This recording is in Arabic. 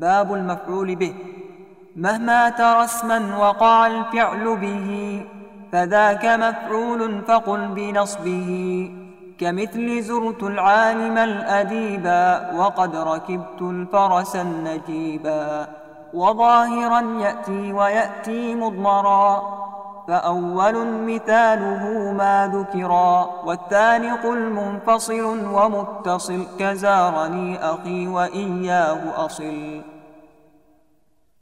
باب المفعول به. مهما ترى اسما وقع الفعل به فذاك مفعول فقل بنصبه. كمثل زرت العالم الأديبا وقد ركبت الفرس النجيبا وظاهرا يأتي ويأتي مضمرا. فأول مثاله ما ذكرا والثاني قل منفصل ومتصل كزارني أخي وإياه أصل.